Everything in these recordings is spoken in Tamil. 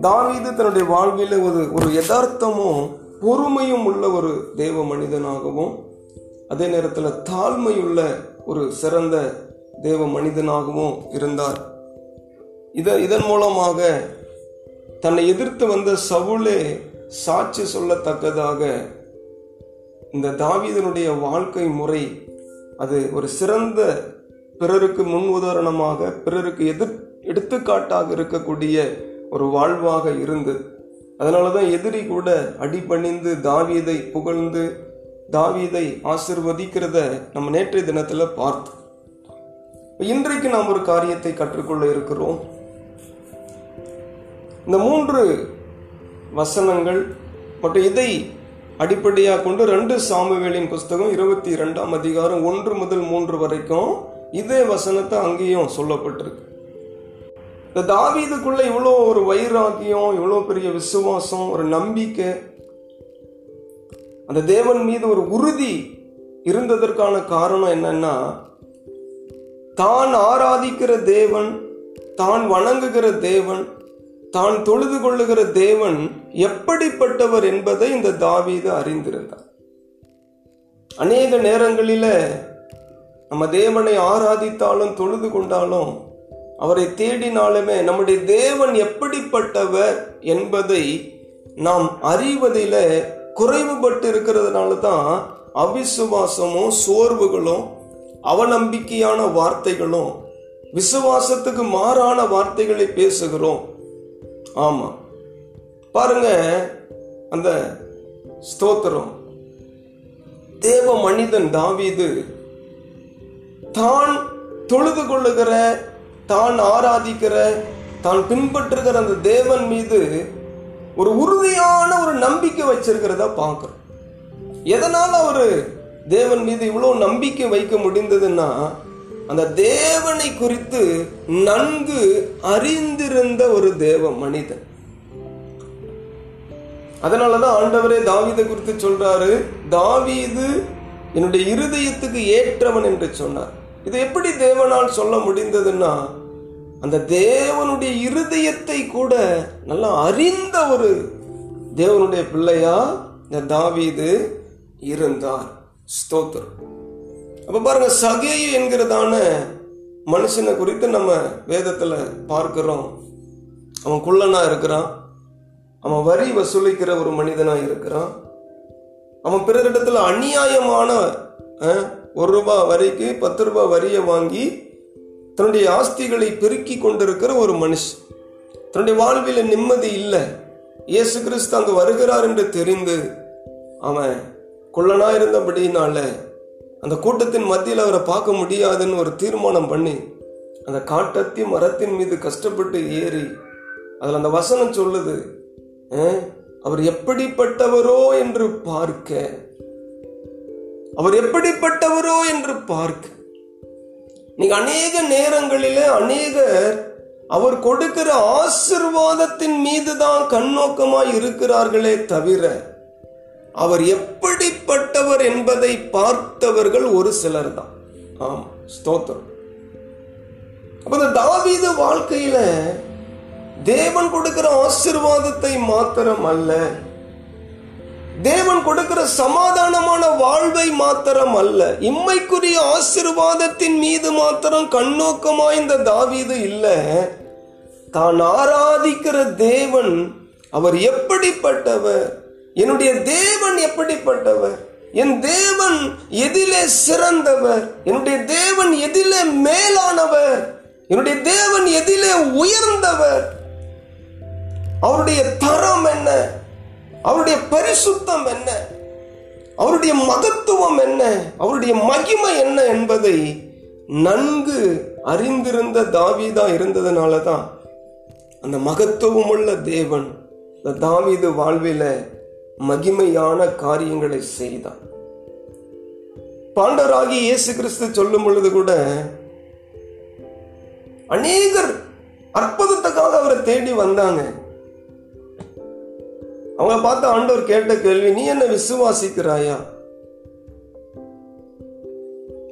தாவீது தன்னுடைய வாழ்வில் ஒரு ஒரு யதார்த்தமும் பொறுமையும் உள்ள ஒரு தேவ மனிதனாகவும் அதே நேரத்தில் தாழ்மையுள்ள ஒரு சிறந்த தேவ மனிதனாகவும் இருந்தார். இத இதன் மூலமாக தன்னை எதிர்த்து வந்த சவுளே சாட்சி சொல்லத்தக்கதாக இந்த தாவீதனுடைய வாழ்க்கை முறை அது ஒரு சிறந்த பிறருக்கு முன் உதாரணமாக பிறருக்கு எதிர் எடுத்துக்காட்டாக இருக்கக்கூடிய ஒரு வாழ்வாக இருந்து அதனால தான் எதிரி கூட அடிபணிந்து தாவீதை புகழ்ந்து தாவீதை ஆசிர்வதிக்கிறத நம்ம நேற்றைய தினத்தில் பார்த்தோம். இன்றைக்கு நாம் ஒரு காரியத்தை கற்றுக்கொள்ள இருக்கிறோம். இந்த மூன்று வசனங்கள் மற்றும் இதை அடிப்படையாக கொண்டு ரெண்டு சாமுவேலின் புஸ்தகம் இருபத்தி இரண்டாம் அதிகாரம் ஒன்று முதல் மூன்று வரைக்கும் இதே வசனத்தை அங்கேயும் சொல்லப்பட்டிருக்கு. இந்த தாவீதுக்குள்ள இவ்வளோ ஒரு வைராக்கியம் இவ்வளோ பெரிய விசுவாசம் ஒரு நம்பிக்கை அந்த தேவன் மீது ஒரு உறுதி இருந்ததற்கான காரணம் என்னன்னா தான் ஆராதிக்கிற தேவன் தான் வணங்குகிற தேவன் தான் தொழுது கொள்ளுகிற தேவன் எப்படிப்பட்டவர் என்பதை இந்த தாவீது அறிந்திருந்தார். அநேக நேரங்களில நம்ம தேவனை ஆராதித்தாலும் தொழுது கொண்டாலும் அவரை தேடினாலுமே நம்முடைய தேவன் எப்படிப்பட்டவர் என்பதை நாம் அறிவதில் குறைவுபட்டு இருக்கிறதுனால தான் அவிசுவாசமும் சோர்வுகளும் அவநம்பிக்கையான வார்த்தைகளும் விசுவாசத்துக்கு மாறான வார்த்தைகளை பேசுகிறோம். ஆமாம் பாருங்க அந்த ஸ்தோத்திரம். தேவ மனிதன் தாவீது தான் தொழுது கொள்ளுகிற தான் ஆராதிக்கிற தான் பின்பற்றுகிற அந்த தேவன் மீது ஒரு உறுதியான ஒரு நம்பிக்கை வச்சிருக்கிறத பார்க்குறோம். எதனால் அவர் தேவன் மீது இவ்வளோ நம்பிக்கை வைக்க முடிந்ததுன்னா அந்த தேவனை குறித்து நன்கு அறிந்திருந்த ஒரு தேவ மனிதன். அதனாலதான் ஆண்டவரே தாவீதை குறித்து சொல்றாரு தாவீது என்னுடைய இருதயத்துக்கு ஏற்றவன் என்று சொன்னார். இது எப்படி தேவனால் சொல்ல முடிந்ததுன்னா அந்த தேவனுடைய இருதயத்தை கூட நல்லா அறிந்த ஒரு தேவனுடைய பிள்ளையா இந்த தாவீது இருந்தார். ஸ்தோத்திரம். அப்ப பாருங்க சகேயு என்கிறதான மனுஷனை குறித்து நம்ம வேதத்துல பார்க்கிறோம். அவன் குள்ளனா இருக்கிறான். அவன் வரி வசூலிக்கிற ஒரு மனிதனா இருக்கிறான். அவன் பிறரிடத்துல அநியாயமான ஒரு ரூபாய் வரிக்கு பத்து ரூபாய் வரியை வாங்கி தன்னுடைய ஆஸ்திகளை பெருக்கி கொண்டிருக்கிற ஒரு மனுஷன். தன்னுடைய வாழ்வில் நிம்மதி இல்லை. இயேசு கிறிஸ்து அங்கு வருகிறார் என்று தெரிந்து அவன் குள்ளனா இருந்தபடினால அந்த கூட்டத்தின் மத்தியில் அவரை பார்க்க முடியாதுன்னு ஒரு தீர்மானம் பண்ணி அந்த காட்டத்தி மரத்தின் மீது கஷ்டப்பட்டு ஏறி அதில் அந்த வசனம் சொல்லுது அவர் எப்படிப்பட்டவரோ என்று பார்க்க அவர் எப்படிப்பட்டவரோ என்று பார்க்க. நீங்க அநேக நேரங்களிலே அநேகர் அவர் கொடுக்கிற ஆசிர்வாதத்தின் மீது தான் கண்ணோக்கமாய் இருக்கிறார்களே தவிர அவர் எப்படிப்பட்டவர் என்பதை பார்த்தவர்கள் ஒரு சிலர் தான் ஆம் ஸ்தோத்திரம். அப்ப இந்த தாவீது வாழ்க்கையில தேவன் கொடுக்கிற ஆசிர்வாதத்தை மாத்திரம் அல்ல தேவன் கொடுக்கிற சமாதானமான வாழ்வை மாத்திரம் அல்ல இம்மைக்குரிய ஆசிர்வாதத்தின் மீது மாத்திரம் கண்ணோக்கமா இந்த தாவீது இல்லை. தான் ஆராதிக்கிற தேவன் அவர் எப்படிப்பட்டவர்? என்னுடைய தேவன் எப்படிப்பட்டவர்? என் தேவன் எதிலே சிறந்தவர். என்னுடைய தேவன் எதிலே மேலானவர். என்னுடைய தேவன் எதிலே உயர்ந்தவர். அவருடைய தரம் என்ன? அவருடைய பரிசுத்தம் என்ன? அவருடைய மகத்துவம் என்ன? அவருடைய மகிமை என்ன என்பதை நன்கு அறிந்திருந்த தாவிதா இருந்ததுனால தான் அந்த மகத்துவமுள்ள தேவன் இந்த தாவிது வாழ்வில மகிமையான காரியங்களை செய்தான். பாண்டவராகி இயேசு கிறிஸ்து சொல்லும் பொழுது கூட அநேகர் அற்புதத்துக்காக அவரை தேடி வந்தாங்க. அவங்கள பார்த்து ஆண்டவர் கேட்ட கேள்வி நீ என்ன விசுவாசிக்கிறாயா?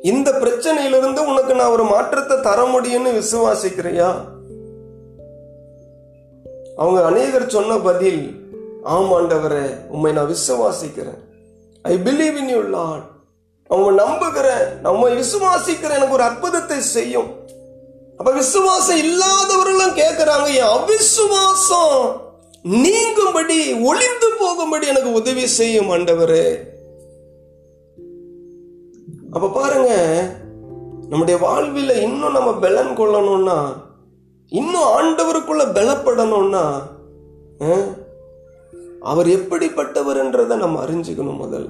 இந்த பிரச்சனையிலிருந்து உனக்கு நான் ஒரு மாற்றத்தை தர முடியும்னு விசுவாசிக்கிறியா? அவங்க அநேகர் சொன்ன பதில் ஆமாண்டவரே உண்மை நான் விசுவாசிக்கிறேன். I believe in you Lord அவங்க நம்புகிறேன் நம்ம விசுவாசிக்கிறேன் எனக்கு ஒரு அற்புதத்தை செய்யும். அப்ப விசுவாசம் இல்லாதவர்களும் கேட்கிறாங்க என் அவிசுவாசம். நீங்கும்படி ஒளிந்து போகும்படி எனக்கு உதவி செய்யும் ஆண்டவரே. அப்ப பாருங்க நம்முடைய வாழ்வில இன்னும் நம்ம பலன் கொள்ளணும்னா இன்னும் ஆண்டவருக்குள்ள பலப்படணும்னா அவர் எப்படிப்பட்டவர்ன்றதை நம்ம அறிஞ்சுக்கணும் முதல்.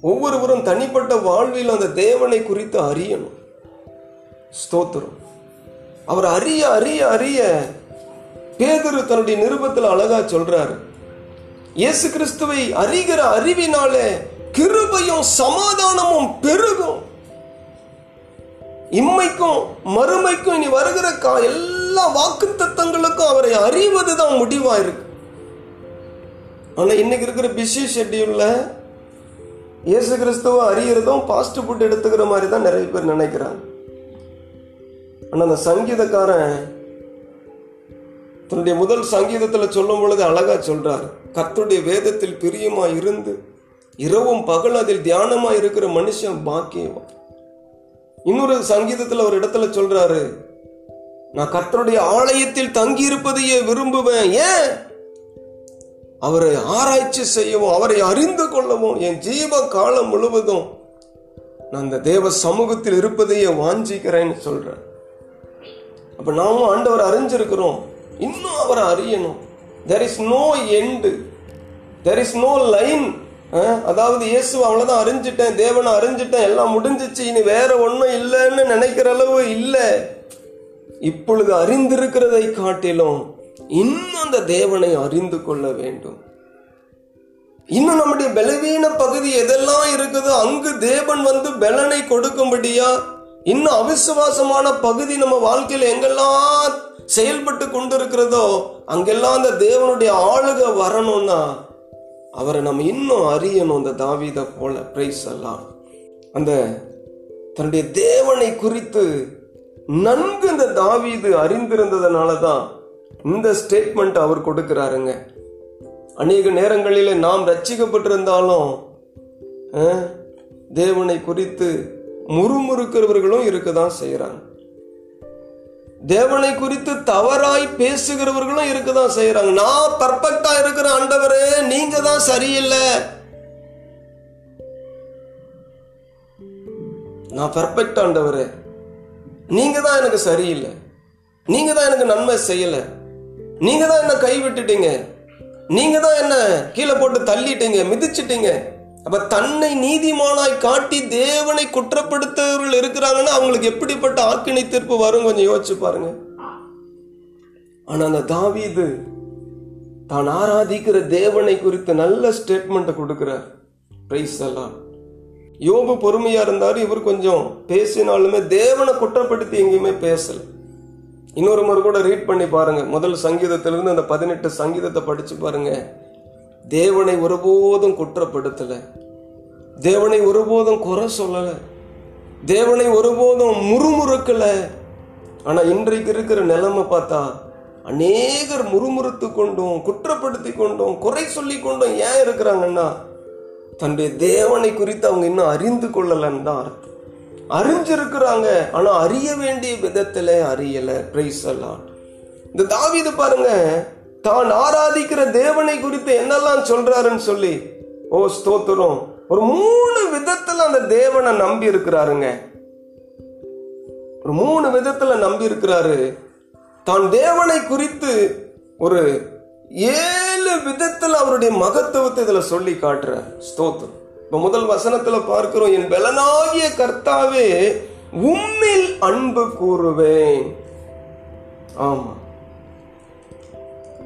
ஒவ்வொருவரும் தனிப்பட்ட வாழ்வில் அந்த தேவனை குறித்து அறியணும். ஸ்தோத்திரம். அவர் அறிய அறிய அறிய பேதுரு தன்னுடைய நிருபத்தில் அழகா சொல்றாரு இயேசு கிறிஸ்துவை அறிகிற அறிவினாலே கிருபையும் சமாதானமும் பெருகும். இம்மைக்கும் மறுமைக்கும் இனி வருகிற கா எல்லா வாக்கு தத்தங்களுக்கும் அவரை அறிவதுதான் முடிவா இருக்கு. ஆனா இன்னைக்கு இருக்கிற பிஸி ஷெட்யூல்ல இயேசு கிறிஸ்துவை அறியறதும் பாஸ்ட் ஃபுட் எடுத்துக்கிற மாதிரி தான் நிறைய பேர் நினைக்கிறாங்க. ஆனா அந்த சங்கீதக்காரன் தன்னுடைய முதல் சங்கீதத்தில் சொல்லும் பொழுது அழகாக சொல்கிறார் கத்துடைய வேதத்தில் பிரியமாக இருந்து இரவும் பகல் அதில் தியானமாக இருக்கிற மனுஷன் பாக்கியவா இன்னொரு சங்கீதத்தில் ஒரு இடத்துல சொல்கிறாரு நான் கர்த்தருடைய ஆலயத்தில் தங்கி இருப்பதையே விரும்புவேன். ஏன்? அவரை ஆராய்ச்சி செய்யவும் அவரை அறிந்து கொள்ளவும் என் ஜீவ காலம் முழுவதும் நான் அந்த தேவ சமூகத்தில் இருப்பதையே வாஞ்சிக்கிறேன்னு சொல்கிறேன் அப்போ நாமும் ஆண்டவர் அறிஞ்சிருக்கிறோம். இன்னும் அவரை அறியணும். There is no end there is no line அதாவது இயேசு அவ்வளோதான் அறிஞ்சிட்டேன் தேவனை அறிஞ்சிட்டேன் எல்லாம் முடிஞ்சிச்சு இனி வேற ஒன்றும் இல்லைன்னு நினைக்கிற அளவு இல்லை. இப்பொழுது அறிந்திருக்கிறதை காட்டிலும் இன்னும் அந்த தேவனை அறிந்து கொள்ள வேண்டும். இன்னும் நம்முடைய பலவீன பகுதி எதெல்லாம் இருக்குதோ அங்கு தேவன் வந்து பலனை கொடுக்கும்படியா இன்னும் அவிசுவாசமான பகுதி நம்ம வாழ்க்கையில் எங்கெல்லாம் செயல்பட்டு கொண்டிருக்கிறதோ அங்கெல்லாம் அந்த தேவனுடைய ஆளுக வரணும்னா அவரை நம்ம இன்னும் அறியணும் அந்த தாவித போல. பிரைஸ் எல்லாம் அந்த தன்னுடைய தேவனை குறித்து நன்கு இந்த தாவீது அறிந்திருந்ததுனால தான் இந்த ஸ்டேட்மெண்ட் அவர் கொடுக்கிறாருங்க. அநேக நேரங்களில் நாம் ரட்சிக்கப்பட்டிருந்தாலும் தேவனை குறித்து முறுமுறுக்கிறவர்களும் இருக்கதான் செய்கிறாங்க தேவனை குறித்து தவறாய் பேசுகிறவர்களும் இருக்கதான் செய்யறாங்க நான் பர்ஃபெக்டா இருக்கிற ஆண்டவரே நீங்க தான் சரியில்லை. நான் பர்ஃபெக்ட் ஆண்டவரே நீங்க தான் எனக்கு சரியில்லை. நீங்க தான் எனக்கு நன்மை செய்யல. நீங்க தான் என்ன கைவிட்டுட்டீங்க. நீங்க தான் என்ன கீழே போட்டு தள்ளிட்டீங்க மிதிச்சிட்டீங்க. அப்ப தன்னை நீதிமானாய் காட்டி தேவனை குற்றப்படுத்தவர்கள் இருக்கிறாங்கன்னா அவங்களுக்கு எப்படிப்பட்ட ஆக்கினை தீர்ப்பு வரும் கொஞ்சம் யோசிச்சு பாருங்க. ஆனா அந்த தாவீது தான் ஆராதிக்கிற தேவனை குறித்து நல்ல ஸ்டேட்மெண்ட்டை கொடுக்கிறார். பிரைஸ் எல்லாம் யோபு பொறுமையா இருந்தார் இவர் கொஞ்சம் பேசினாலுமே தேவனை குற்றப்படுத்தி எங்கேயுமே பேசல. இன்னொரு முறை கூட ரீட் பண்ணி பாருங்க. முதல் சங்கீதத்திலிருந்து அந்த பதினெட்டு சங்கீதத்தை படிச்சு பாருங்க. தேவனை ஒருபோதும் குற்றப்படுத்தலை. தேவனை ஒருபோதும் குறை சொல்லலை. தேவனை ஒருபோதும் முறுமுறுக்கலை. ஆனால் இன்றைக்கு இருக்கிற நிலைமை பார்த்தா அநேகர் முறுமுறுத்து கொண்டும் குற்றப்படுத்தி கொண்டும் குறை சொல்லி கொண்டும் ஏன் இருக்கிறாங்கன்னா தன்னுடைய தேவனை குறித்து அவங்க இன்னும் அறிந்து கொள்ளலன்னு தான் அர்த்தம் அறிஞ்சிருக்கிறாங்க ஆனால் அறிய வேண்டிய விதத்தில் அறியலை. பிரைஸ் எல்லாம் இந்த தாவிது பாருங்க தான் ஆராதிக்கிற தேவனை குறித்து என்னெல்லாம் சொல்றாருன்னு சொல்லி ஓ ஸ்தோத்திரம். ஒரு மூணு விதத்துல அந்த தேவனை நம்பி இருக்கிறாருங்க. ஒரு மூணு விதத்துல நம்பி இருக்கிறாரு. தான் தேவனை குறித்து ஒரு ஏழு விதத்துல அவருடைய மகத்துவத்தை இதுல சொல்லி காட்டுறார். ஸ்தோத்திரம். இப்ப முதல் வசனத்துல பார்க்கிறோம் என் பலனாகிய கர்த்தாவே உம்மில் அன்பு கூறுவேன். ஆமா.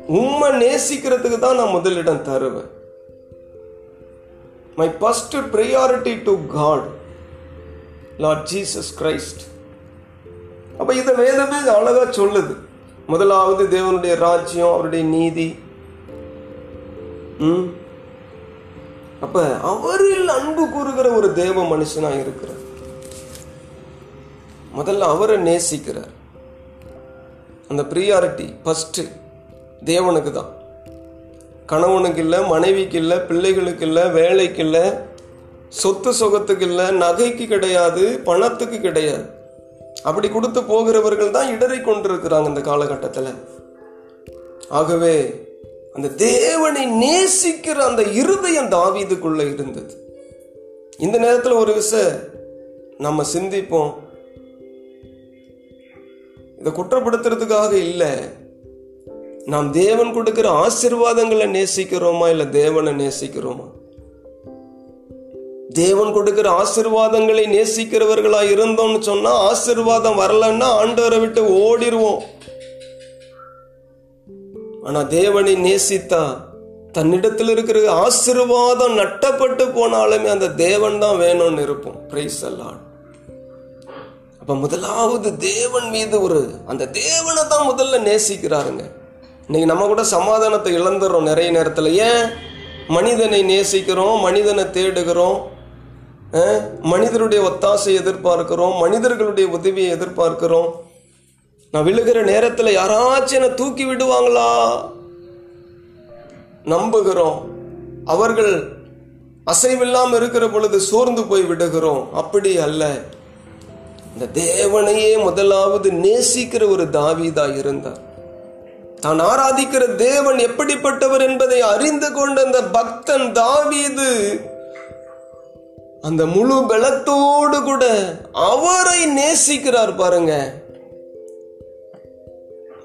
உம்மை நேசிக்கிறதுக்கு தான் நான் முதலிடம் தருவேன். My first priority to God Lord Jesus Christ அப்போ இதை வேதமே அழகாக சொல்லுது. முதலாவது தேவனுடைய ராஜ்யம் அவருடைய நீதி. ம். அப்போ அவரில் அன்பு கூறுகிற ஒரு தேவ மனுஷனாக இருக்கிறார். முதல்ல அவரை நேசிக்கிறார். அந்த ப்ரியாரிட்டி ஃபஸ்ட்டு தேவனுக்கு தான் கணவனுக்கு இல்லை மனைவிக்கு இல்லை பிள்ளைகளுக்கு இல்லை வேலைக்கு இல்லை சொத்து சுகத்துக்கு இல்லை நகைக்கு கிடையாது பணத்துக்கு கிடையாது. அப்படி கொடுத்து போகிறவர்கள் தான் இடரை கொண்டிருக்கிறாங்க இந்த காலகட்டத்தில். ஆகவே அந்த தேவனை நேசிக்கிற அந்த இருதயம் தாவீதுக்குள்ள இருந்தது. இந்த நேரத்தில் ஒரு விஷயம் நம்ம சிந்திப்போம். இதை குற்றப்படுத்துறதுக்காக இல்லை. நாம் தேவன் கொடுக்கிற ஆசிர்வாதங்களை நேசிக்கிறோமா இல்லை தேவனை நேசிக்கிறோமா? தேவன் கொடுக்கிற ஆசிர்வாதங்களை நேசிக்கிறவர்களா இருந்தோம்னு சொன்னா ஆசிர்வாதம் வரலன்னா ஆண்டவரை விட்டு ஓடிடுவோம் ஆனா தேவனை நேசித்தா தன்னிடத்தில் இருக்கிற ஆசிர்வாதம் நட்டப்பட்டு போனாலுமே அந்த தேவன் தான் வேணும்னு இருப்போம். பிரைஸ் எல்லாம் அப்ப முதலாவது தேவன் மீது ஒரு அந்த தேவனை தான் முதல்ல நேசிக்கிறாருங்க. இன்னைக்கு நம்ம கூட சமாதானத்தை இழந்துடுறோம் நிறைய நேரத்தில். ஏன்? மனிதனை நேசிக்கிறோம் மனிதனை தேடுகிறோம் மனிதருடைய ஒத்தாசை எதிர்பார்க்கிறோம் மனிதர்களுடைய உதவியை எதிர்பார்க்கிறோம். நான் விழுகிற நேரத்தில் யாராச்சும் என்னை தூக்கி விடுவாங்களா? நம்புகிறோம். அவர்கள் அசைவில்லாமல் இருக்கிற பொழுது சோர்ந்து போய் விடுகிறோம். அப்படி அல்ல. இந்த தேவனையே முதலாவது நேசிக்கிற ஒரு தாவிதா இருந்தார். தான் ஆராதிக்கிற தேவன் எப்படிப்பட்டவர் என்பதை அறிந்து கொண்ட அந்த பக்தன் தாவீது அந்த முழு பலத்தோடு கூட அவரை நேசிக்கிறார் பாருங்க.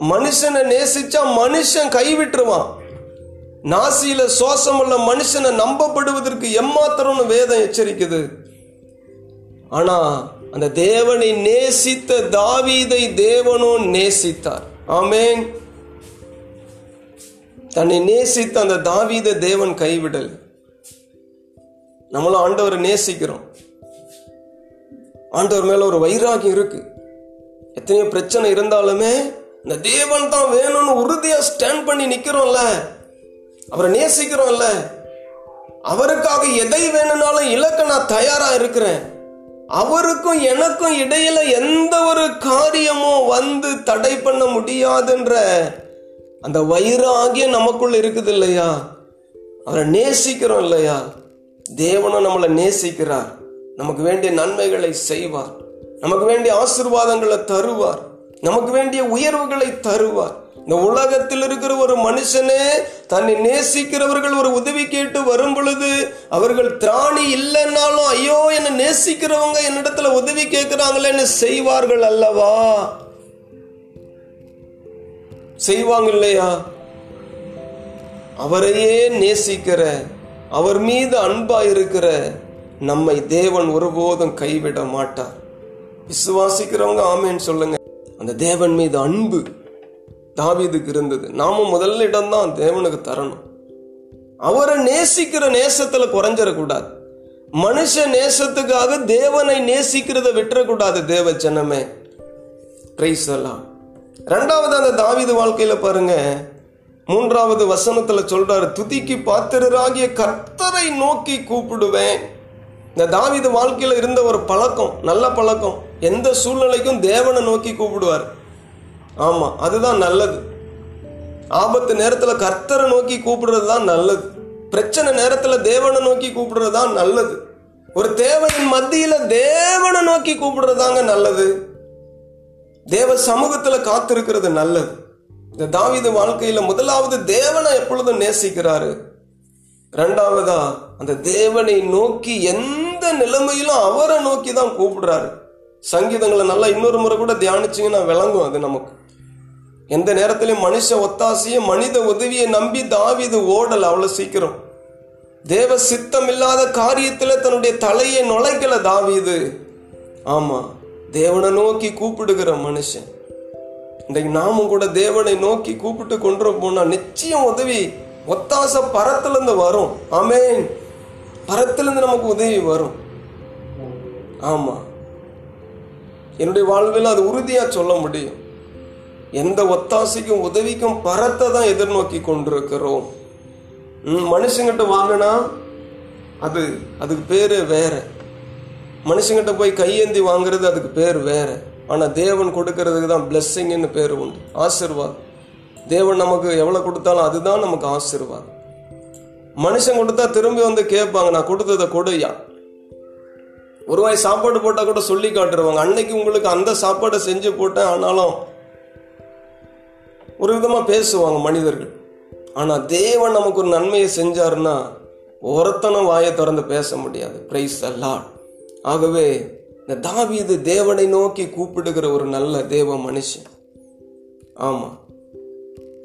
மனுஷனை நேசிச்சா மனுஷன் கைவிட்டுருவான். நாசியில சுவாசம் உள்ள மனுஷனை நம்பப்படுவதற்கு எம்மாத்திரம்னு வேதம் எச்சரிக்குது. ஆனா அந்த தேவனை நேசித்த தாவீதை தேவனும் நேசித்தார். ஆமேன். தன்னை நேசித்த அந்த தாவீத தேவன் கைவிடல். நம்மளும் ஆண்டவரை நேசிக்கிறோம். ஆண்டவர் மேல ஒரு வைராகியம் இருக்கு. எத்தனையோ பிரச்சனை இருந்தாலுமே இந்த தேவன் தான் வேணும்னு உறுதியா ஸ்டாண்ட் பண்ணி நிக்கிறோம்ல. அவரை நேசிக்கிறோம்ல. அவருக்காக எதை வேணும்னாலும் இலக்க நான் தயாரா இருக்கிறேன். அவருக்கும் எனக்கும் இடையில எந்த ஒரு காரியமும் வந்து தடை பண்ண முடியாதுன்ற அந்த வைராகியம் நமக்குள்ள இருக்குது இல்லையா அவரை நேசிக்கிறோம் இல்லையா? தேவனும் நம்மளை நேசிக்கிறார். நமக்கு வேண்டிய நன்மைகளை செய்வார். நமக்கு வேண்டிய ஆசீர்வாதங்களை தருவார். நமக்கு வேண்டிய உயர்வுகளை தருவார். இந்த உலகத்தில் இருக்கிற ஒரு மனுஷனே தன்னை நேசிக்கிறவர்கள் ஒரு உதவி கேட்டு வரும் பொழுது அவர்கள் திராணி இல்லைன்னாலும் ஐயோ என்னை நேசிக்கிறவங்க என்னிடத்துல உதவி கேட்கிறாங்களேன்னு செய்வார்கள் அல்லவா? செய்வாங்க இல்லையா அவரையே நேசிக்கிற அவர் மீது அன்பா இருக்கிற நம்மை தேவன் ஒருபோதும் கைவிட மாட்டார். விசுவாசிக்கிறவங்க ஆமேன்னு சொல்லுங்க. அந்த தேவன் மீது அன்பு தாவிதுக்கு இருந்தது. நாம முதல்ல இடம்தான் தேவனுக்கு தரணும். அவரை நேசிக்கிற நேசத்துல குறைஞ்சிடக்கூடாது. மனுஷ நேசத்துக்காக தேவனை நேசிக்கிறத விட்டுறக்கூடாது தேவ ஜனமே. பிரைஸ் எல்லாம் ரெண்டாவது அந்த தாவிது வாழ்க்கையில் பாருங்க மூன்றாவது வசனத்தில் சொல்றாரு துதிக்கு பாத்திரராகிய கர்த்தரை நோக்கி கூப்பிடுவேன். இந்த தாவிது வாழ்க்கையில் இருந்த ஒரு பழக்கம் நல்ல பழக்கம். எந்த சூழ்நிலைக்கும் தேவனை நோக்கி கூப்பிடுவார். ஆமாம் அதுதான் நல்லது. ஆபத்து நேரத்தில் கர்த்தரை நோக்கி கூப்பிடுறது தான் நல்லது. பிரச்சனை நேரத்தில் தேவனை நோக்கி கூப்பிடுறது தான் நல்லது. ஒரு தேவையின் மத்தியில் தேவனை நோக்கி கூப்பிடுறதாங்க நல்லது. தேவ சமூகத்துல காத்திருக்கிறது நல்லது. இந்த தாவீது வாழ்க்கையில முதலாவது தேவனை எப்பொழுதும் நேசிக்கிறாரு. ரெண்டாவதா அந்த தேவனை நோக்கி எந்த நிலைமையிலும் அவரை நோக்கி தான் கூப்பிடுறாரு. சங்கீதங்களை நல்லா இன்னொரு முறை கூட தியானிச்சிங்கன்னா விளங்கும் அது நமக்கு. எந்த நேரத்திலையும் மனுஷ ஒத்தாசையை மனித உதவியை நம்பி தாவிது ஓடல அவ்வளோ சீக்கிரம். தேவ சித்தம் இல்லாத காரியத்தில் தன்னுடைய தலையை நுழைக்கல தாவிது. ஆமாம் தேவனை நோக்கி கூப்பிடுகிற மனுஷன். இன்றைக்கு நாமும் கூட தேவனை நோக்கி கூப்பிட்டு கொண்டு போனா நிச்சயம் உதவி ஒத்தாச பரத்திலிருந்து வரும். ஆமேன். பரத்திலிருந்து நமக்கு உதவி வரும். ஆமா. என்னுடைய வாழ்வில் அது உறுதியா சொல்ல முடியும். எந்த ஒத்தாசைக்கும் உதவிக்கும் பரத்தை தான் எதிர்நோக்கி கொண்டிருக்கிறோம். ம், மனுஷங்கிட்ட வாங்கினா அது அதுக்கு பேரு வேற. மனுஷங்கிட்ட போய் கையேந்தி வாங்குறது அதுக்கு பேர் வேறு. ஆனால் தேவன் கொடுக்கறதுக்கு தான் பிளெஸ்ஸிங்னு பேர் உண்டு. ஆசிர்வாதம். தேவன் நமக்கு எவ்வளோ கொடுத்தாலும் அதுதான் நமக்கு ஆசிர்வாதம். மனுஷன் கொடுத்தா திரும்பி வந்து கேட்பாங்க நான் கொடுத்ததை கொடுயா ஒரு வாய் சாப்பாடு போட்டால் கூட சொல்லி காட்டுருவாங்க அன்னைக்கு உங்களுக்கு அந்த சாப்பாடை செஞ்சு போட்டேன் ஆனாலும் ஒரு விதமாக பேசுவாங்க மனிதர்கள். ஆனால் தேவன் நமக்கு ஒரு நன்மையை செஞ்சாருன்னா ஒருத்தனும் வாயை திறந்து பேச முடியாது. பிரைஸ் அல்லாட் ஆகவே இந்த தாவீது தேவனை நோக்கி கூப்பிடுகிற ஒரு நல்ல தேவ மனுஷன். ஆமாம்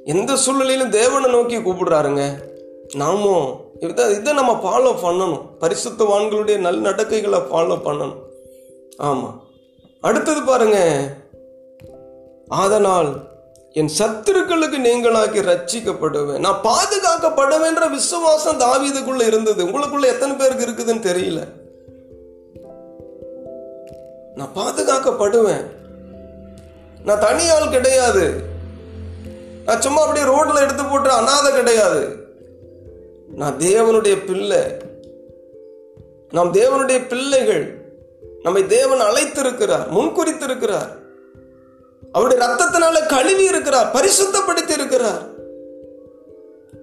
எந்த சூழ்நிலையிலும் தேவனை நோக்கி கூப்பிடுறாருங்க? நாமும் இதை இதை நம்ம ஃபாலோ பண்ணணும். பரிசுத்தவான்களுடைய நல் நடக்கைகளை ஃபாலோ பண்ணணும். ஆமாம் அடுத்தது பாருங்க. அதனால் என் சத்துருக்களுக்கு நீங்களாக்கி ரட்சிக்கப்படுவேன். நான் பாதுகாக்கப்படுவேன்ற விசுவாசம் தாவீதுக்குள்ள இருந்தது. உங்களுக்குள்ள எத்தனை பேருக்கு இருக்குதுன்னு தெரியல. நான் பாதுகாக்கப்படுவேன். நான் தனியாள் கிடையாது. நான் சும்மா அப்படியே ரோட்ல எடுத்து போட்டு அனாதை கிடையாது. நான் தேவனுடைய பிள்ளை. நாம் தேவனுடைய பிள்ளைகள் நம்மை தேவன் அழைத்திருக்கிறார் முன்குறித்திருக்கிறார். அவருடைய ரத்தத்தினால கழுவி இருக்கிறார் பரிசுத்தப்படுத்தி இருக்கிறார்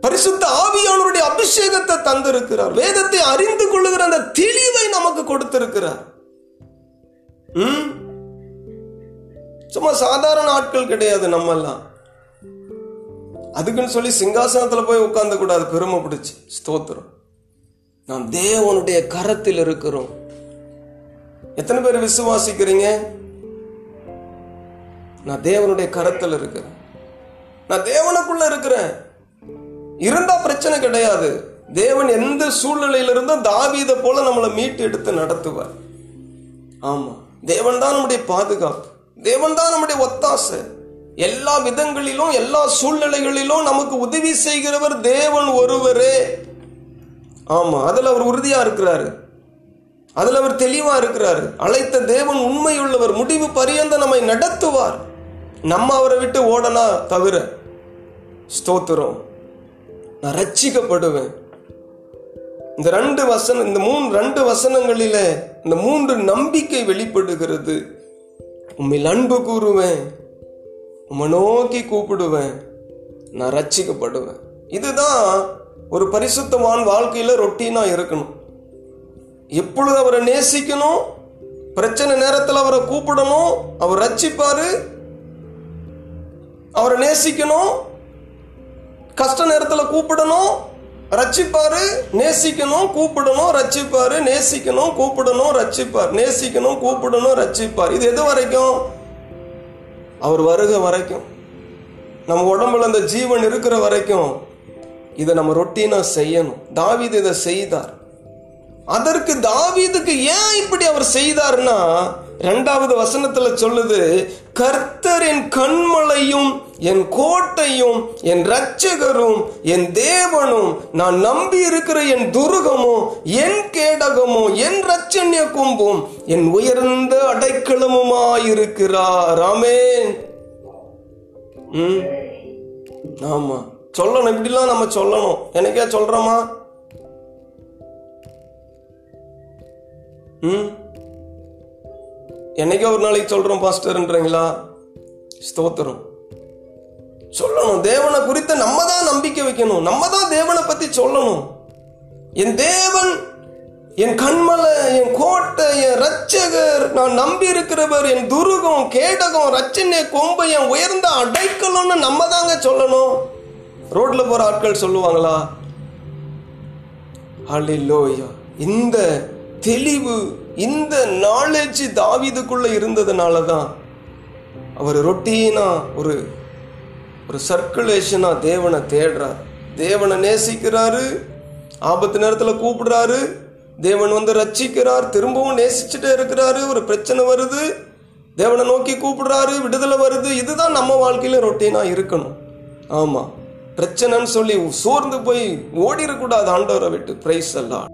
பரிசுத்த ஆவியானவருடைய அபிஷேகத்தை தந்திருக்கிறார். வேதத்தை அறிந்து கொள்ளுகிற அந்த தெளிவை நமக்கு கொடுத்திருக்கிறார். ம்? சும்மா சாதாரண ஆட்கள் கிடையாது நம்ம எல்லாம் அதுக்குன்னு சொல்லி சிங்காசனத்துல போய் உட்கார்ந்து கூடாது பெருமை பிடிச்சு. ஸ்தோத்திரம். நாம் தேவனுடைய கரத்தில் இருக்கிறோம். எத்தனை பேர் விசுவாசிக்கிறீங்க? நான் தேவனுடைய கரத்தில் இருக்கிறேன். நான் தேவனுக்குள்ள இருக்கிறேன். இருந்தா பிரச்சனை கிடையாது. தேவன் எந்த சூழ்நிலையிலிருந்தும் தாவீதை போல நம்மளை மீட்டு எடுத்து நடத்துவார். ஆமா. தேவன் தான் நம்முடைய பாதுகாப்பு. தேவன் தான் நம்முடைய ஒத்தாசை. எல்லா விதங்களிலும் எல்லா சூழ்நிலைகளிலும் நமக்கு உதவி செய்கிறவர் தேவன் ஒருவரே. ஆமா அதில் அவர் உறுதியா இருக்கிறாரு. அதில் அவர் தெளிவா இருக்கிறாரு. அழைத்த தேவன் உண்மையுள்ளவர். முடிவு பரியந்த நம்மை நடத்துவார். நம்ம அவரை விட்டு ஓடனா தவிர ஸ்தோத்திரம். நான் ரட்சிக்கப்படுவேன் இந்த ரெண்டு வசனம் இந்த மூணு ரெண்டு வசனங்களில இந்த மூன்று நம்பிக்கை வெளிப்படுகிறது. உண்மை அன்பு கூறுவேன். உம்மை நோக்கி கூப்பிடுவேன். நான் ரட்சிக்கப்படுவேன் இதுதான் ஒரு பரிசுத்தமான வாழ்க்கையில ரொட்டீனா இருக்கணும். எப்பொழுது அவரை நேசிக்கணும்? பிரச்சனை நேரத்தில் அவரை கூப்பிடணும்? அவர் ரச்சிப்பாரு அவரை நேசிக்கணும். கஷ்ட நேரத்தில் கூப்பிடணும். ரட்சிப்பாரு நேசிக்கணும் கூப்பிடணும் ரட்சிப்பாரு நேசிக்கணும் கூப்பிடணும் ரட்சிப்பார். நேசிக்கணும் கூப்பிடணும் ரட்சிப்பார். இது எது வரைக்கும்? அவர் வருக வரைக்கும். நம்ம உடம்புல அந்த ஜீவன் இருக்கிற வரைக்கும் இதை நம்ம ரொட்டீனாக செய்யணும். தாவீது இதை செய்தார். அதற்கு தாவீதுக்கு ஏன் இப்படி அவர் செய்தார்னா ரெண்டாவது வசனத்தில் சொல்லுது கர்த்தரின் கண்மலையும் என் கோட்டையும் என் இரட்சகரும் என் தேவனும் நான் நம்பி இருக்கிற என் துருகமும் என் கேடகமும் என் ரட்சண்ய கும்பும் என் உயர்ந்த அடைக்கலமுமாயிருக்கிறார். ராமேன் ம்? ஆமா. சொல்லணும். இப்படிலாம் நம்ம சொல்லணும். எனக்கே சொல்றோமா ம்? என்னைக்கே ஒரு நாளைக்கு சொல்கிறோம் பாஸ்டர்ன்றீங்களா? ஸ்தோத்திரம். சொல்லணும். தேவனை குறித்து நம்ம தான் நம்பிக்கை வைக்கணும். நம்ம தான் தேவனை பற்றி சொல்லணும். என் தேவன் என் கண்மலை என் கோட்டை என் ரட்சகர் நான் நம்பி இருக்கிறவர் என் துருகம் கேடகம் ரச்சனை கொம்பை என் உயர்ந்த அடைக்கலன்னு நம்ம தாங்க சொல்லணும். ரோட்ல போற ஆட்கள் சொல்லுவாங்களா? ஹalleluya. இந்த தெளிவு இந்த நாலேஜ் தாவிதுக்குள்ள இருந்ததுனால தான் அவர் ரொட்டீனா ஒரு ஒரு சர்க்குலேஷனாக தேவனை தேடுறார். தேவனை நேசிக்கிறாரு. ஆபத்து நேரத்தில் கூப்பிடுறாரு. தேவன் வந்து ரட்சிக்கிறார். திரும்பவும் நேசிச்சுட்டே இருக்கிறாரு. ஒரு பிரச்சனை வருது. தேவனை நோக்கி கூப்பிடுறாரு. விடுதலை வருது. இதுதான் நம்ம வாழ்க்கையில் ரொட்டீனாக இருக்கணும். ஆமாம் பிரச்சனைன்னு சொல்லி சோர்ந்து போய் ஓடிடக்கூடாது. ஆண்டவரை விட்டு. பிரைஸ் எல்லாம்